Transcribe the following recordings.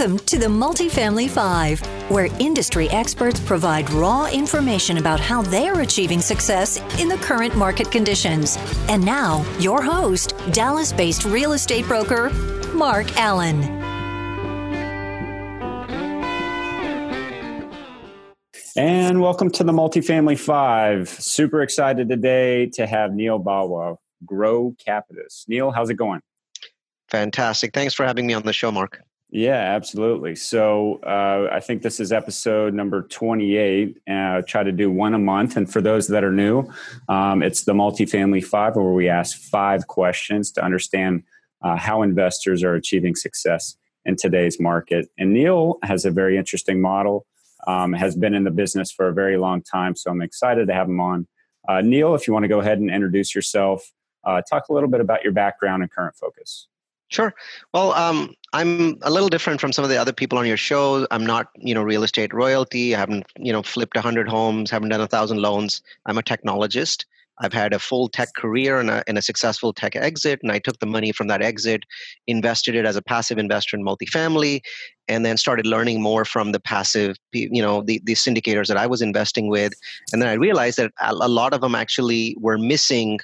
Welcome to the Multifamily Five, where industry experts provide raw information about how they're achieving success in the current market conditions. And now, your host, Dallas based real estate broker, Mark Allen. And welcome to the Multifamily Five. Super excited today to have Neal Bawa, Grow Capitus. Neal, how's it going? Fantastic. Thanks for having me on the show, Mark. Yeah, absolutely. So uh, I think this is episode number 28. Uh, try to do one a month. And for those that are new, um, it's the Multifamily Five, where we ask five questions to understand uh, how investors are achieving success in today's market. And Neal has a very interesting model, um, has been in the business for a very long time. So I'm excited to have him on. Uh, Neal, if you want to go ahead and introduce yourself, uh, talk a little bit about your background and current focus. Sure. Well, um, I'm a little different from some of the other people on your show. I'm not, you know, real estate royalty. I haven't, you know, flipped a hundred homes. Haven't done a thousand loans. I'm a technologist. I've had a full tech career and a, and a successful tech exit, and I took the money from that exit, invested it as a passive investor in multifamily, and then started learning more from the passive, you know, the, the syndicators that I was investing with, and then I realized that a lot of them actually were missing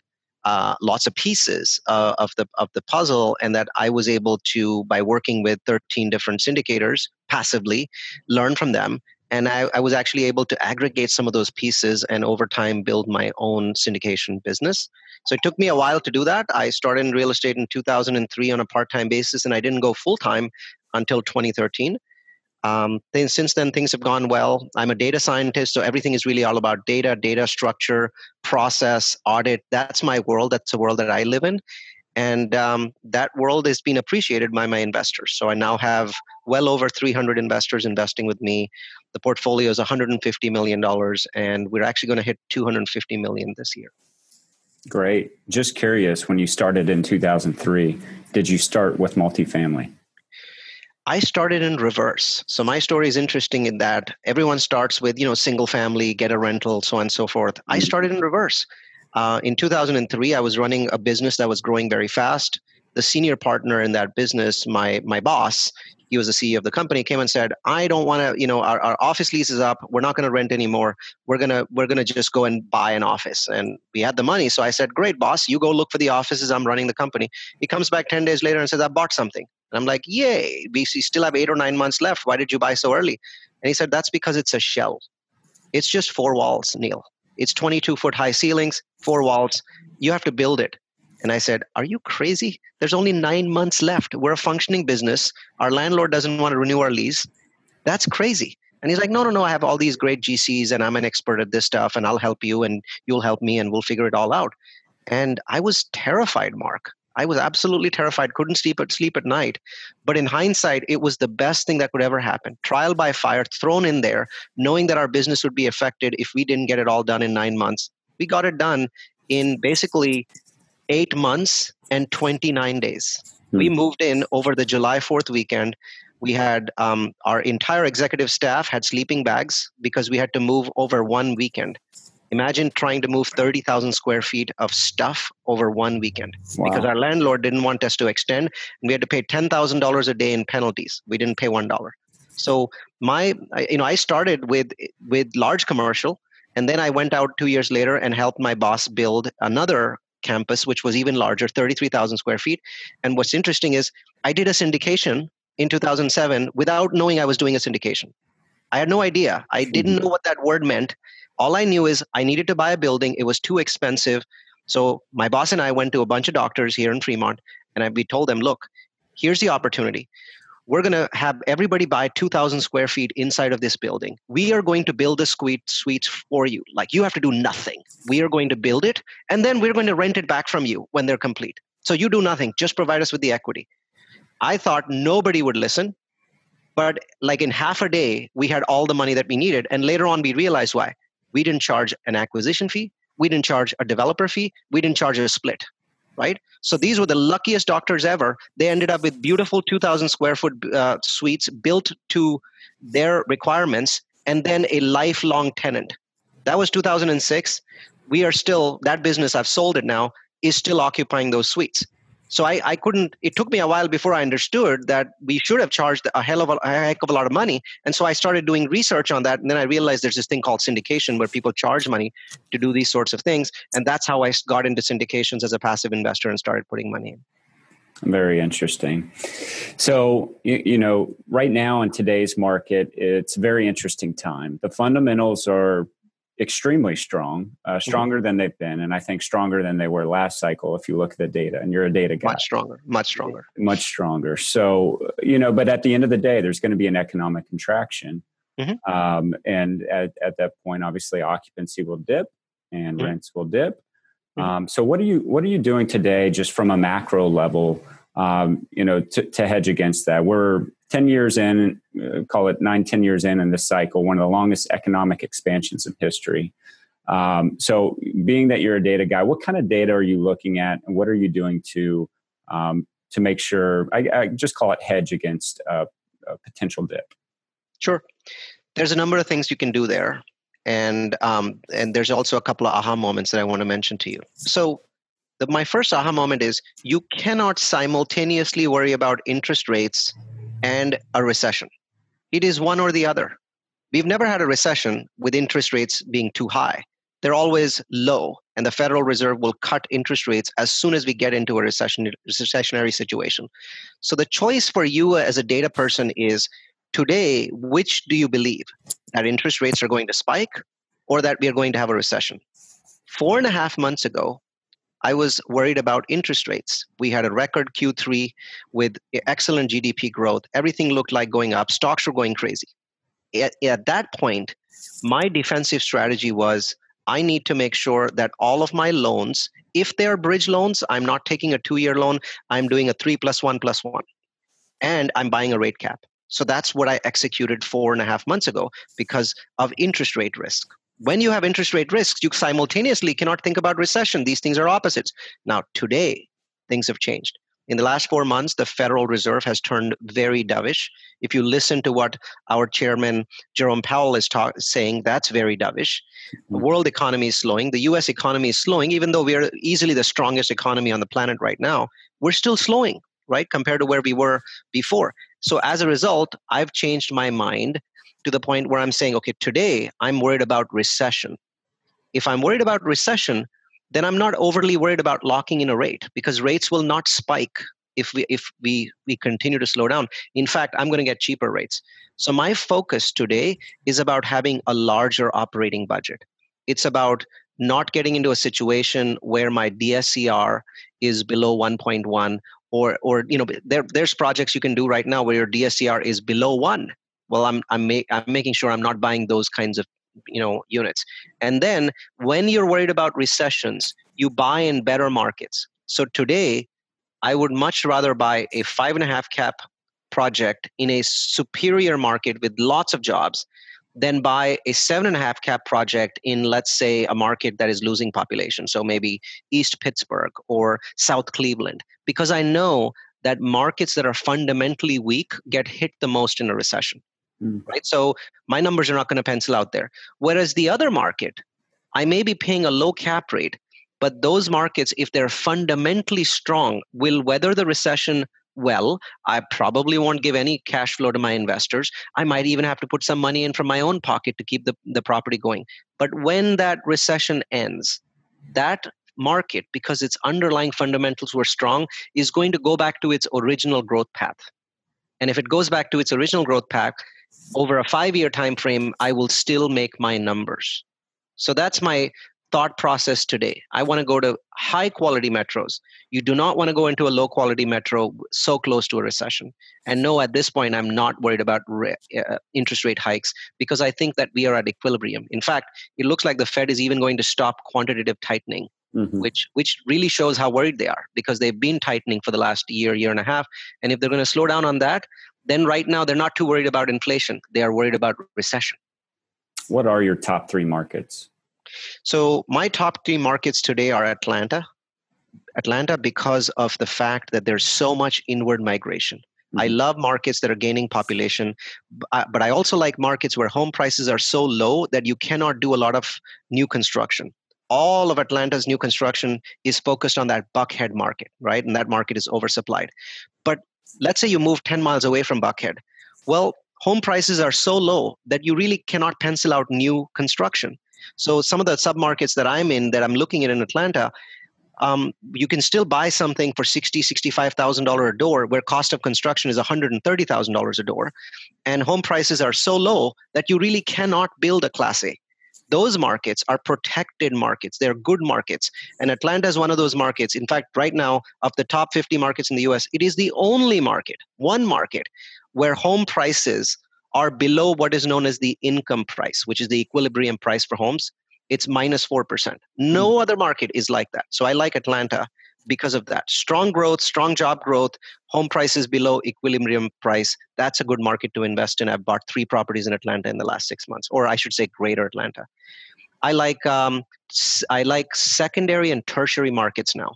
uh, lots of pieces uh, of the of the puzzle, and that I was able to, by working with 13 different syndicators passively, learn from them. And I, I was actually able to aggregate some of those pieces and over time build my own syndication business. So it took me a while to do that. I started in real estate in 2003 on a part time basis, and I didn't go full time until 2013. Um, then since then, things have gone well. I'm a data scientist, so everything is really all about data, data structure, process, audit. That's my world. That's the world that I live in. And um, that world has been appreciated by my investors. So I now have well over 300 investors investing with me. The portfolio is 150 million dollars, and we're actually going to hit 250 million this year. Great. Just curious, when you started in 2003, did you start with multifamily? I started in reverse. So my story is interesting in that everyone starts with, you know, single family, get a rental, so on and so forth. I mm-hmm. started in reverse. Uh, in 2003, I was running a business that was growing very fast. The senior partner in that business, my my boss, he was the CEO of the company, came and said, "I don't want to, you know, our, our office lease is up. We're not going to rent anymore. We're gonna we're gonna just go and buy an office." And we had the money, so I said, "Great, boss, you go look for the offices. I'm running the company." He comes back 10 days later and says, "I bought something." And I'm like, yay, we still have eight or nine months left. Why did you buy so early? And he said, that's because it's a shell. It's just four walls, Neal. It's 22 foot high ceilings, four walls. You have to build it. And I said, Are you crazy? There's only nine months left. We're a functioning business. Our landlord doesn't want to renew our lease. That's crazy. And he's like, No, no, no. I have all these great GCs and I'm an expert at this stuff and I'll help you and you'll help me and we'll figure it all out. And I was terrified, Mark. I was absolutely terrified, couldn't sleep at sleep at night. But in hindsight, it was the best thing that could ever happen. Trial by fire thrown in there, knowing that our business would be affected if we didn't get it all done in nine months. We got it done in basically eight months and 29 days. Hmm. We moved in over the July 4th weekend. We had um, our entire executive staff had sleeping bags because we had to move over one weekend. Imagine trying to move 30,000 square feet of stuff over one weekend wow. because our landlord didn't want us to extend and we had to pay $10,000 a day in penalties. We didn't pay $1. So my you know I started with with large commercial and then I went out 2 years later and helped my boss build another campus which was even larger 33,000 square feet and what's interesting is I did a syndication in 2007 without knowing I was doing a syndication. I had no idea. I didn't mm-hmm. know what that word meant all I knew is I needed to buy a building. It was too expensive. So my boss and I went to a bunch of doctors here in Fremont, and I, we told them, look, here's the opportunity. We're going to have everybody buy 2,000 square feet inside of this building. We are going to build the suite, suites for you. Like you have to do nothing. We are going to build it, and then we're going to rent it back from you when they're complete. So you do nothing. Just provide us with the equity. I thought nobody would listen. But like in half a day, we had all the money that we needed. And later on, we realized why we didn't charge an acquisition fee. We didn't charge a developer fee. We didn't charge a split, right? So these were the luckiest doctors ever. They ended up with beautiful 2,000 square foot uh, suites built to their requirements and then a lifelong tenant. That was 2006. We are still, that business, I've sold it now, is still occupying those suites. So I, I couldn't, it took me a while before I understood that we should have charged a hell of a, a heck of a lot of money. And so I started doing research on that. And then I realized there's this thing called syndication where people charge money to do these sorts of things. And that's how I got into syndications as a passive investor and started putting money in. Very interesting. So, you, you, know, right now in today's market, it's a very interesting time. The fundamentals are extremely strong, uh, mm-hmm. stronger mm-hmm. than they've been, and I think stronger than they were last cycle. If you look at the data, and you're a data guy, much stronger, much stronger, much stronger. So, you know, but at the end of the day, there's going to be an economic contraction, mm-hmm. um, and at, at that point, obviously, occupancy will dip and mm-hmm. rents will dip Mm-hmm. Um, so what are you what are you doing today, just from a macro level, um, you know, to, to, hedge against that? We're ten years in, uh, call it nine, ten years in in this cycle, one of the longest economic expansions in history. Um, so, being that you're a data guy, what kind of data are you looking at, and what are you doing to um, to make sure? I, I, just call it hedge against a potential dip. Sure. There's a number of things you can do there and um, and there's also a couple of aha moments that I want to mention to you. So, the, my first aha moment is you cannot simultaneously worry about interest rates and a recession. It is one or the other. We've never had a recession with interest rates being too high. They're always low, and the Federal Reserve will cut interest rates as soon as we get into a recession, recessionary situation. So the choice for you as a data person is today, which do you believe? That interest rates are going to spike or that we are going to have a recession? Four and a half months ago, I was worried about interest rates. We had a record Q3 with excellent GDP growth. Everything looked like going up. Stocks were going crazy. At, at that point, my defensive strategy was I need to make sure that all of my loans, if they are bridge loans, I'm not taking a two year loan, I'm doing a three plus one plus one. And I'm buying a rate cap. So that's what I executed four and a half months ago because of interest rate risk. When you have interest rate risks, you simultaneously cannot think about recession. These things are opposites. Now, today, things have changed. In the last four months, the Federal Reserve has turned very dovish. If you listen to what our chairman Jerome Powell is talk- saying, that's very dovish. The mm-hmm. world economy is slowing. The US economy is slowing, even though we are easily the strongest economy on the planet right now. We're still slowing, right, compared to where we were before. So as a result, I've changed my mind to the point where I'm saying, okay, today I'm worried about recession. If I'm worried about recession, then I'm not overly worried about locking in a rate because rates will not spike if we if we we continue to slow down. In fact, I'm going to get cheaper rates. So my focus today is about having a larger operating budget. It's about not getting into a situation where my DSCR is below 1.1 or or you know there there's projects you can do right now where your DSCR is below one. Well, I'm I'm I'm making sure I'm not buying those kinds of you know units. And then when you're worried about recessions, you buy in better markets. So today, I would much rather buy a five and a half cap project in a superior market with lots of jobs than buy a seven and a half cap project in, let's say, a market that is losing population. So maybe East Pittsburgh or South Cleveland, because I know that markets that are fundamentally weak get hit the most in a recession. Mm. Right. So my numbers are not going to pencil out there. Whereas the other market, I may be paying a low cap rate, but those markets, if they're fundamentally strong, will weather the recession well. I probably won't give any cash flow to my investors. I might even have to put some money in from my own pocket to keep the, the property going. But when that recession ends, that market, because its underlying fundamentals were strong, is going to go back to its original growth path. And if it goes back to its original growth path over a five year time frame, I will still make my numbers. So that's my thought process today. I want to go to high quality metros. You do not want to go into a low quality metro so close to a recession. And no, at this point, I'm not worried about re- uh, interest rate hikes because I think that we are at equilibrium. In fact, it looks like the Fed is even going to stop quantitative tightening. Mm-hmm. Which which really shows how worried they are because they've been tightening for the last year year and a half, and if they're going to slow down on that, then right now they're not too worried about inflation. They are worried about recession. What are your top three markets? So my top three markets today are Atlanta. Atlanta because of the fact that there's so much inward migration. Mm-hmm. I love markets that are gaining population, but I also like markets where home prices are so low that you cannot do a lot of new construction. all of Atlanta's new construction is focused on that Buckhead market, right? And that market is oversupplied. But let's say you move 10 miles away from Buckhead. Well, home prices are so low that you really cannot pencil out new construction. So some of the submarkets that I'm in, that I'm looking at in Atlanta, um, you can still buy something for sixty, sixty-five thousand dollar a door, where cost of construction is one hundred and thirty thousand dollars a door, and home prices are so low that you really cannot build a Class A. Those markets are protected markets. They're good markets, and Atlanta is one of those markets. In fact, right now, of the top fifty markets in the U.S., it is the only market, one market, where home prices are below what is known as the income price, which is the equilibrium price for homes it's minus 4%. No mm. other market is like that. So I like Atlanta because of that. Strong growth, strong job growth, home prices below equilibrium price. That's a good market to invest in. I've bought three properties in Atlanta in the last six months, or I should say, Greater Atlanta. I like um, I like secondary and tertiary markets now.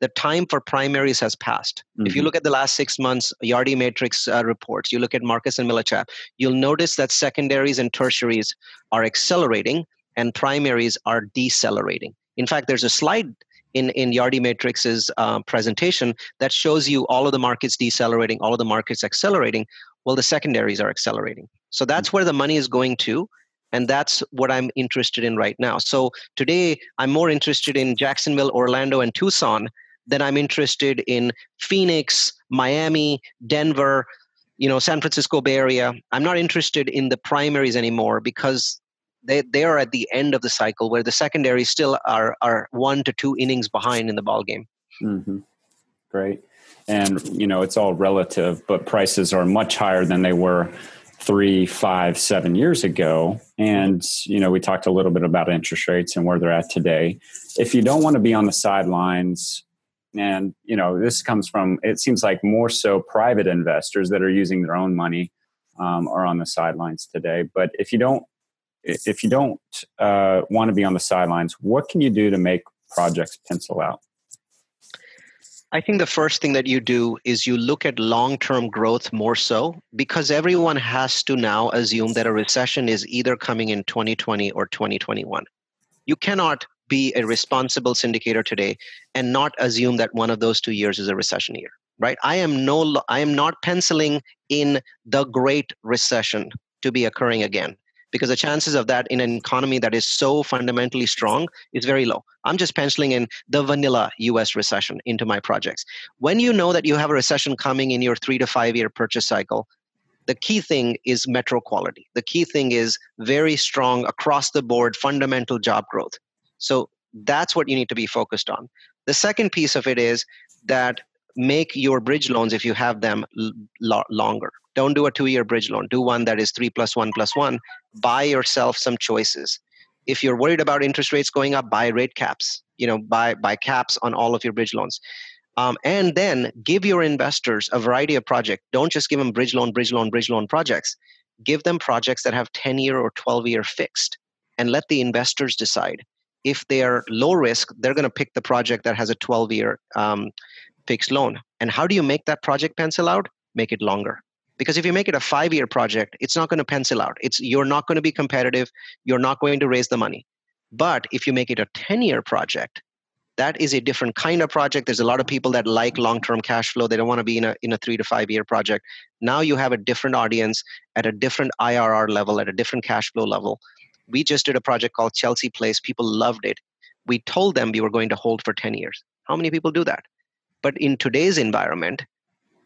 The time for primaries has passed. Mm-hmm. If you mm-hmm. look at the last six months Yardi Matrix uh, reports, you look at Marcus and Millichap, you'll notice that secondaries and tertiaries are accelerating and primaries are decelerating. In fact, there's a slide in, in Yardi Matrix's uh, presentation that shows you all of the markets decelerating, all of the markets accelerating. Well, the secondaries are accelerating. So that's where the money is going to. And that's what I'm interested in right now. So today, I'm more interested in Jacksonville, Orlando, and Tucson than I'm interested in Phoenix, Miami, Denver, you know, San Francisco Bay Area. I'm not interested in the primaries anymore because they they are at the end of the cycle where the secondary still are are one to two innings behind in the ball game. Mm-hmm. Great, and you know it's all relative, but prices are much higher than they were three, five, seven years ago. And you know we talked a little bit about interest rates and where they're at today. If you don't want to be on the sidelines. And you know this comes from. It seems like more so private investors that are using their own money um, are on the sidelines today. But if you don't if you don't uh, want to be on the sidelines, what can you do to make projects pencil out? I think the first thing that you do is you look at long term growth more so because everyone has to now assume that a recession is either coming in 2020 or 2021. You cannot be a responsible syndicator today and not assume that one of those two years is a recession year right i am no i am not penciling in the great recession to be occurring again because the chances of that in an economy that is so fundamentally strong is very low. I'm just penciling in the vanilla US recession into my projects. When you know that you have a recession coming in your three to five year purchase cycle, the key thing is metro quality. The key thing is very strong across the board fundamental job growth. So that's what you need to be focused on. The second piece of it is that make your bridge loans if you have them l- longer. Don't do a two year bridge loan. Do one that is three plus one plus one. Buy yourself some choices. If you're worried about interest rates going up buy rate caps. You know buy buy caps on all of your bridge loans. Um, and then give your investors a variety of projects don't just give them bridge loan bridge loan bridge loan projects. Give them projects that have 10 year or 12 year fixed and let the investors decide. If they are low risk they're going to pick the project that has a 12 year um, fixed loan. And how do you make that project pencil out? Make it longer. Because if you make it a five year project it's not going to pencil out. It's you're not going to be competitive. You're not going to raise the money. But if you make it a 10 year project that is a different kind of project. There's a lot of people that like long term cash flow. They don't want to be in a in a 3 to 5 year project. Now you have a different audience at a different IRR level at a different cash flow level. We just did a project called Chelsea Place. People loved it. We told them we were going to hold for 10 years. How many people do that but in today's environment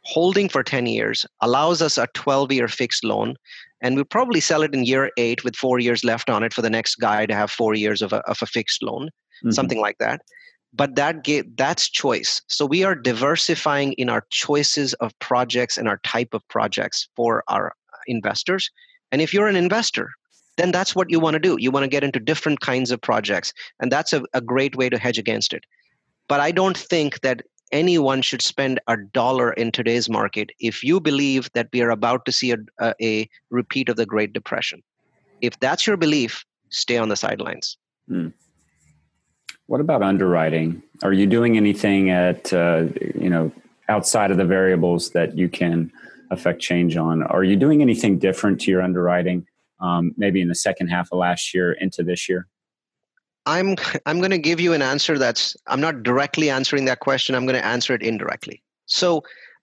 holding for 10 years allows us a 12 year fixed loan and we probably sell it in year eight with four years left on it for the next guy to have four years of a, of a fixed loan mm-hmm. something like that. But that get, that's choice. So we are diversifying in our choices of projects and our type of projects for our investors. And if you're an investor then that's what you want to do. You want to get into different kinds of projects and that's a, a great way to hedge against it. But i don't think that anyone should spend a dollar in today's market if you believe that we are about to see a, a, a repeat of the Great Depression. If that's your belief, stay on the sidelines. Hmm. What about underwriting? Are you doing anything at uh, you know outside of the variables that you can affect change on? Are you doing anything different to your underwriting? Um, maybe in the second half of last year into this year. I'm I'm going to give you an answer that's I'm not directly answering that question. I'm going to answer it indirectly. So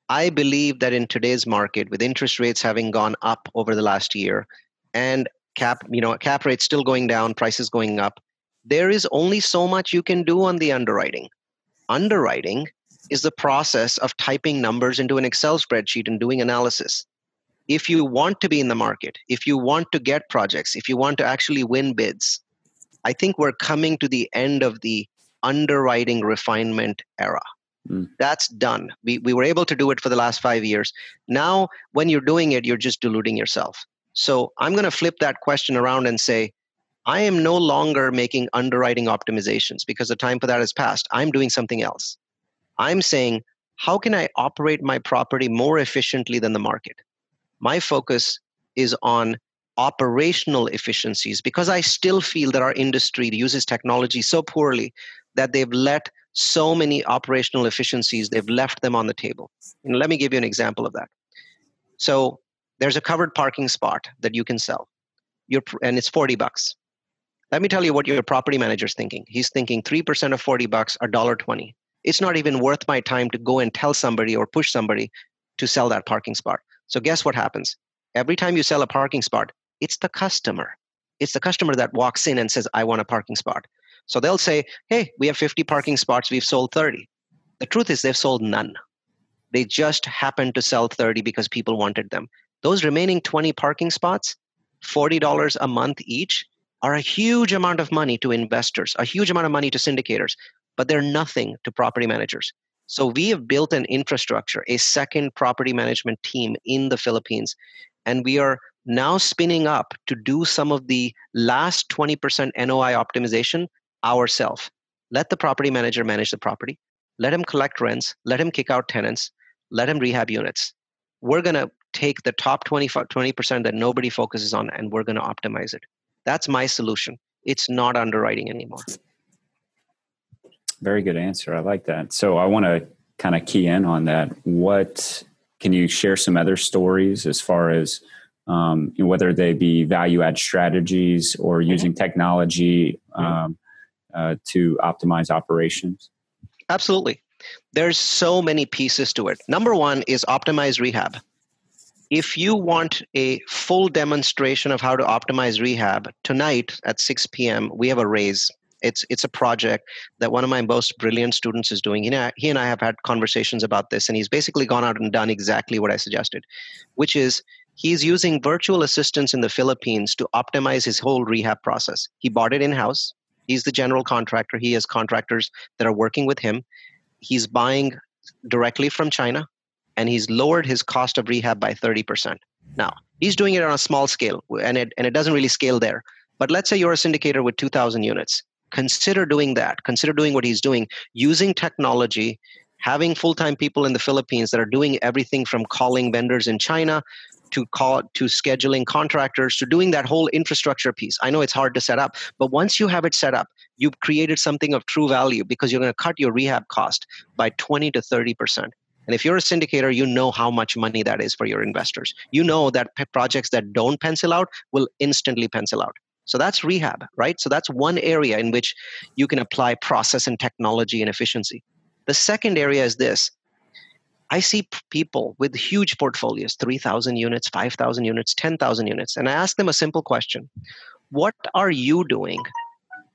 I believe that in today's market, with interest rates having gone up over the last year, and cap you know cap rates still going down, prices going up, there is only so much you can do on the underwriting. Underwriting is the process of typing numbers into an Excel spreadsheet and doing analysis. If you want to be in the market, if you want to get projects, if you want to actually win bids, I think we're coming to the end of the underwriting refinement era. Mm. That's done. We, we were able to do it for the last five years. Now, when you're doing it, you're just diluting yourself. So I'm going to flip that question around and say, I am no longer making underwriting optimizations because the time for that has passed. I'm doing something else. I'm saying, how can I operate my property more efficiently than the market? My focus is on operational efficiencies because I still feel that our industry uses technology so poorly that they've let so many operational efficiencies, they've left them on the table. And let me give you an example of that. So there's a covered parking spot that you can sell. You're, and it's 40 bucks. Let me tell you what your property manager's thinking. He's thinking 3% of 40 bucks are $1.20. It's not even worth my time to go and tell somebody or push somebody to sell that parking spot. So guess what happens? Every time you sell a parking spot, it's the customer. It's the customer that walks in and says, I want a parking spot. So they'll say, Hey, we have 50 parking spots, we've sold 30. The truth is, they've sold none. They just happened to sell 30 because people wanted them. Those remaining 20 parking spots, $40 a month each, are a huge amount of money to investors, a huge amount of money to syndicators, but they're nothing to property managers. So we have built an infrastructure, a second property management team in the Philippines, and we are now spinning up to do some of the last 20% NOI optimization ourselves. Let the property manager manage the property. Let him collect rents. Let him kick out tenants. Let him rehab units. We're going to take the top 20, 20% that nobody focuses on and we're going to optimize it. That's my solution. It's not underwriting anymore. Very good answer. I like that. So I want to kind of key in on that. What can you share some other stories as far as um, you know, whether they be value add strategies or mm-hmm. using technology um, uh, to optimize operations? Absolutely. There's so many pieces to it. Number one is optimize rehab. If you want a full demonstration of how to optimize rehab, tonight at 6 p.m., we have a raise. It's, it's a project that one of my most brilliant students is doing. He and, I, he and I have had conversations about this, and he's basically gone out and done exactly what I suggested, which is he's using virtual assistants in the Philippines to optimize his whole rehab process. He bought it in house. He's the general contractor. He has contractors that are working with him. He's buying directly from China and he's lowered his cost of rehab by 30%. Now, he's doing it on a small scale and it, and it doesn't really scale there. But let's say you're a syndicator with 2,000 units. Consider doing that. Consider doing what he's doing using technology having full-time people in the philippines that are doing everything from calling vendors in china to call to scheduling contractors to doing that whole infrastructure piece. I know it's hard to set up but once you have it set up you've created something of true value because you're going to cut your rehab cost by 20 to 30 percent. And if you're a syndicator you know how much money that is for your investors. You know that projects that don't pencil out will instantly pencil out. So that's rehab right? So that's one area in which you can apply process and technology and efficiency. The second area is this I see people with huge portfolios 3,000 units, 5,000 units, 10,000 units, and I ask them a simple question What are you doing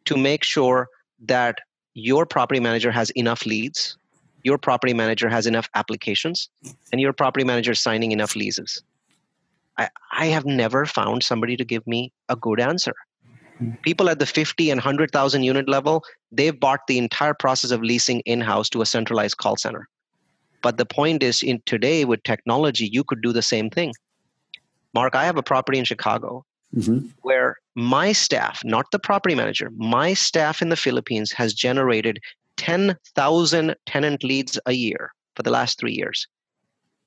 to make sure that your property manager has enough leads, your property manager has enough applications, and your property manager is signing enough leases? I, I have never found somebody to give me a good answer. People at the 50 and 100,000 unit level, they've bought the entire process of leasing in house to a centralized call center but the point is, in today with technology, you could do the same thing. Mark, I have a property in Chicago mm-hmm. where my staff, not the property manager, my staff in the Philippines has generated 10,000 tenant leads a year for the last three years.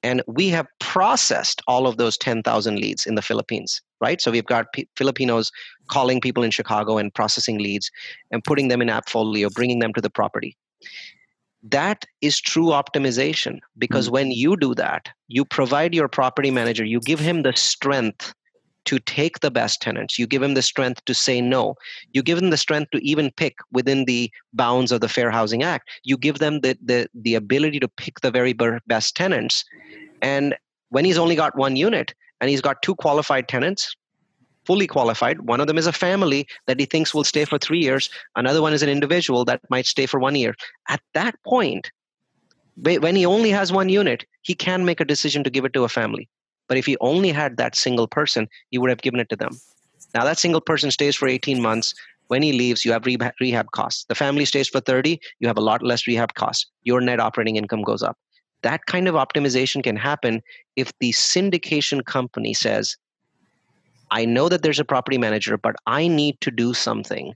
And we have processed all of those 10,000 leads in the Philippines, right? So we've got P- Filipinos calling people in Chicago and processing leads and putting them in AppFolio, bringing them to the property that is true optimization because mm-hmm. when you do that you provide your property manager you give him the strength to take the best tenants. You give him the strength to say no. You give them the strength to even pick within the bounds of the Fair Housing Act. You give them the, the, the ability to pick the very best tenants. And when he's only got one unit and he's got two qualified tenants, fully qualified, one of them is a family that he thinks will stay for three years, another one is an individual that might stay for one year. At that point, when he only has one unit, he can make a decision to give it to a family. But if he only had that single person, he would have given it to them. Now, that single person stays for 18 months. When he leaves, you have rehab costs. The family stays for 30, you have a lot less rehab costs. Your net operating income goes up. That kind of optimization can happen if the syndication company says, I know that there's a property manager, but I need to do something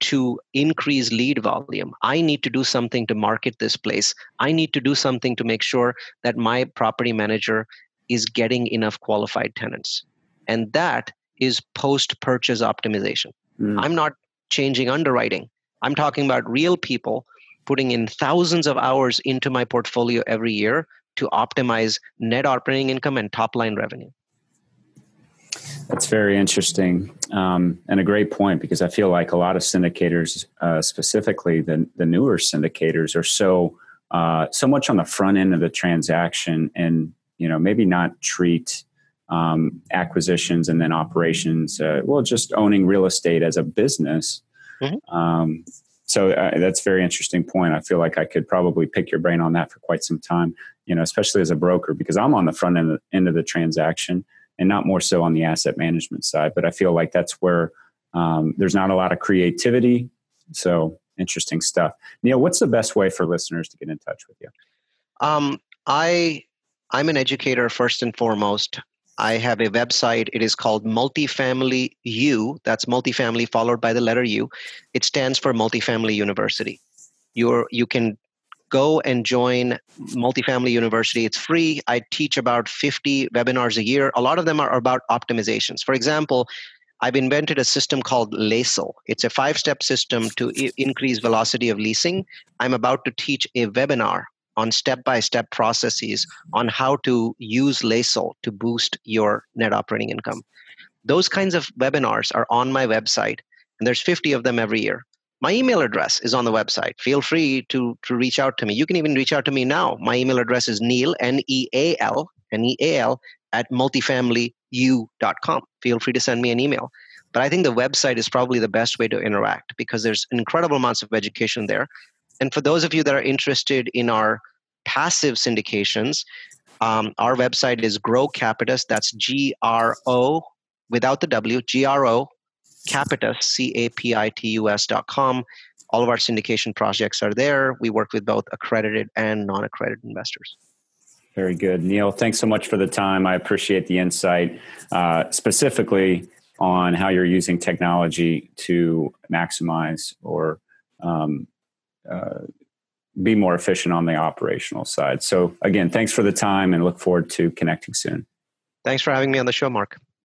to increase lead volume. I need to do something to market this place. I need to do something to make sure that my property manager is getting enough qualified tenants. And that is post purchase optimization. Mm. I'm not changing underwriting. I'm talking about real people putting in thousands of hours into my portfolio every year to optimize net operating income and top line revenue. That's very interesting um, and a great point because I feel like a lot of syndicators, uh, specifically the, the newer syndicators, are so uh, so much on the front end of the transaction and you know maybe not treat um, acquisitions and then operations uh, well just owning real estate as a business. Mm-hmm. Um, so uh, that's a very interesting point. I feel like I could probably pick your brain on that for quite some time. You know, especially as a broker because I'm on the front end of, end of the transaction and not more so on the asset management side. But I feel like that's where um, there's not a lot of creativity. So interesting stuff. Neal, what's the best way for listeners to get in touch with you? Um, I I'm an educator first and foremost. I have a website. It is called Multifamily U. That's multifamily followed by the letter U. It stands for Multifamily University. You're you can go and join Multifamily University. It's free. I teach about 50 webinars a year. A lot of them are about optimizations. For example, I've invented a system called LASL. It's a five step system to I- increase velocity of leasing. I'm about to teach a webinar on step by step processes on how to use LASL to boost your net operating income. Those kinds of webinars are on my website, and there's 50 of them every year. My email address is on the website. Feel free to, to reach out to me. You can even reach out to me now. My email address is Neal, N E A L, N E A L, at multifamilyu.com. Feel free to send me an email. But I think the website is probably the best way to interact because there's incredible amounts of education there. And for those of you that are interested in our passive syndications, um, our website is Gro Capitus. That's G R O without the W, G R O Capitus, C A P I T U S dot com. All of our syndication projects are there. We work with both accredited and non accredited investors. Very good. Neal, thanks so much for the time. I appreciate the insight, uh, specifically on how you're using technology to maximize or um, uh, be more efficient on the operational side. So, again, thanks for the time and look forward to connecting soon. Thanks for having me on the show, Mark.